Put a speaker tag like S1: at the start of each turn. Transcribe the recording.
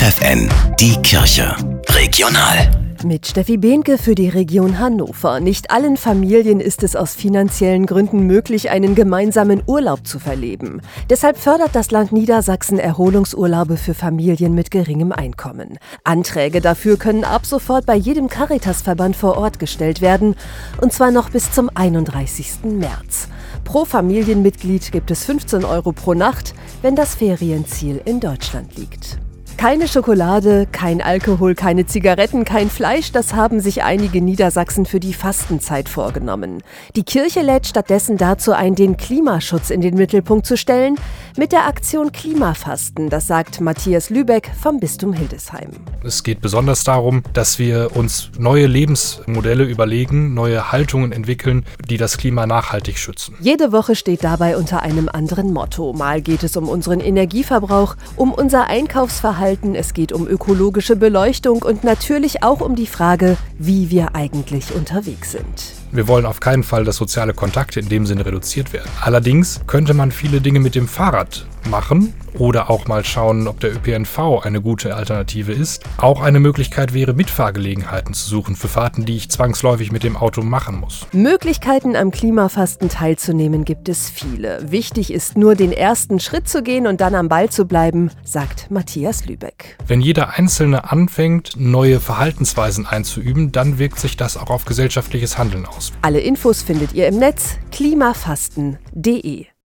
S1: FFN, die Kirche. Regional.
S2: Mit Steffi Behnke für die Region Hannover. Nicht allen Familien ist es aus finanziellen Gründen möglich, einen gemeinsamen Urlaub zu verleben. Deshalb fördert das Land Niedersachsen Erholungsurlaube für Familien mit geringem Einkommen. Anträge dafür können ab sofort bei jedem Caritasverband vor Ort gestellt werden, und zwar noch bis zum 31. März. Pro Familienmitglied gibt es 15 Euro pro Nacht, wenn das Ferienziel in Deutschland liegt. Keine Schokolade, kein Alkohol, keine Zigaretten, kein Fleisch, das haben sich einige Niedersachsen für die Fastenzeit vorgenommen. Die Kirche lädt stattdessen dazu ein, den Klimaschutz in den Mittelpunkt zu stellen, mit der Aktion Klimafasten, das sagt Matthias Lübeck vom Bistum Hildesheim.
S3: Es geht besonders darum, dass wir uns neue Lebensmodelle überlegen, neue Haltungen entwickeln, die das Klima nachhaltig schützen.
S2: Jede Woche steht dabei unter einem anderen Motto. Mal geht es um unseren Energieverbrauch, um unser Einkaufsverhalten, Verhalten, es geht um ökologische Beleuchtung und natürlich auch um die Frage, wie wir eigentlich unterwegs sind.
S3: Wir wollen auf keinen Fall, dass soziale Kontakte in dem Sinne reduziert werden. Allerdings könnte man viele Dinge mit dem Fahrrad machen oder auch mal schauen, ob der ÖPNV eine gute Alternative ist. Auch eine Möglichkeit wäre, Mitfahrgelegenheiten zu suchen für Fahrten, die ich zwangsläufig mit dem Auto machen muss.
S2: Möglichkeiten am Klimafasten teilzunehmen gibt es viele. Wichtig ist nur, den ersten Schritt zu gehen und dann am Ball zu bleiben, sagt Matthias Lübeck.
S3: Wenn jeder Einzelne anfängt, neue Verhaltensweisen einzuüben, dann wirkt sich das auch auf gesellschaftliches Handeln aus.
S2: Alle Infos findet ihr im Netz klimafasten.de.